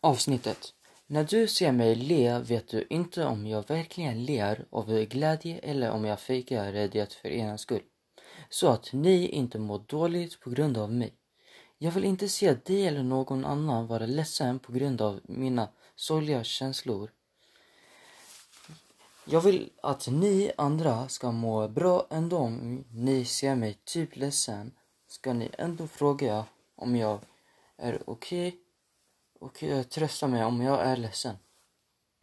Avsnittet. När du ser mig le vet du inte om jag verkligen ler av glädje eller om jag fejkar räddhet för er skull. Så att ni inte mår dåligt på grund av mig. Jag vill inte se dig eller någon annan vara ledsen på grund av mina sorgliga känslor. Jag vill att ni andra ska må bra ändå om ni ser mig typ ledsen. Ska ni ändå fråga om jag är okej okay och eh, trösta mig om jag är ledsen.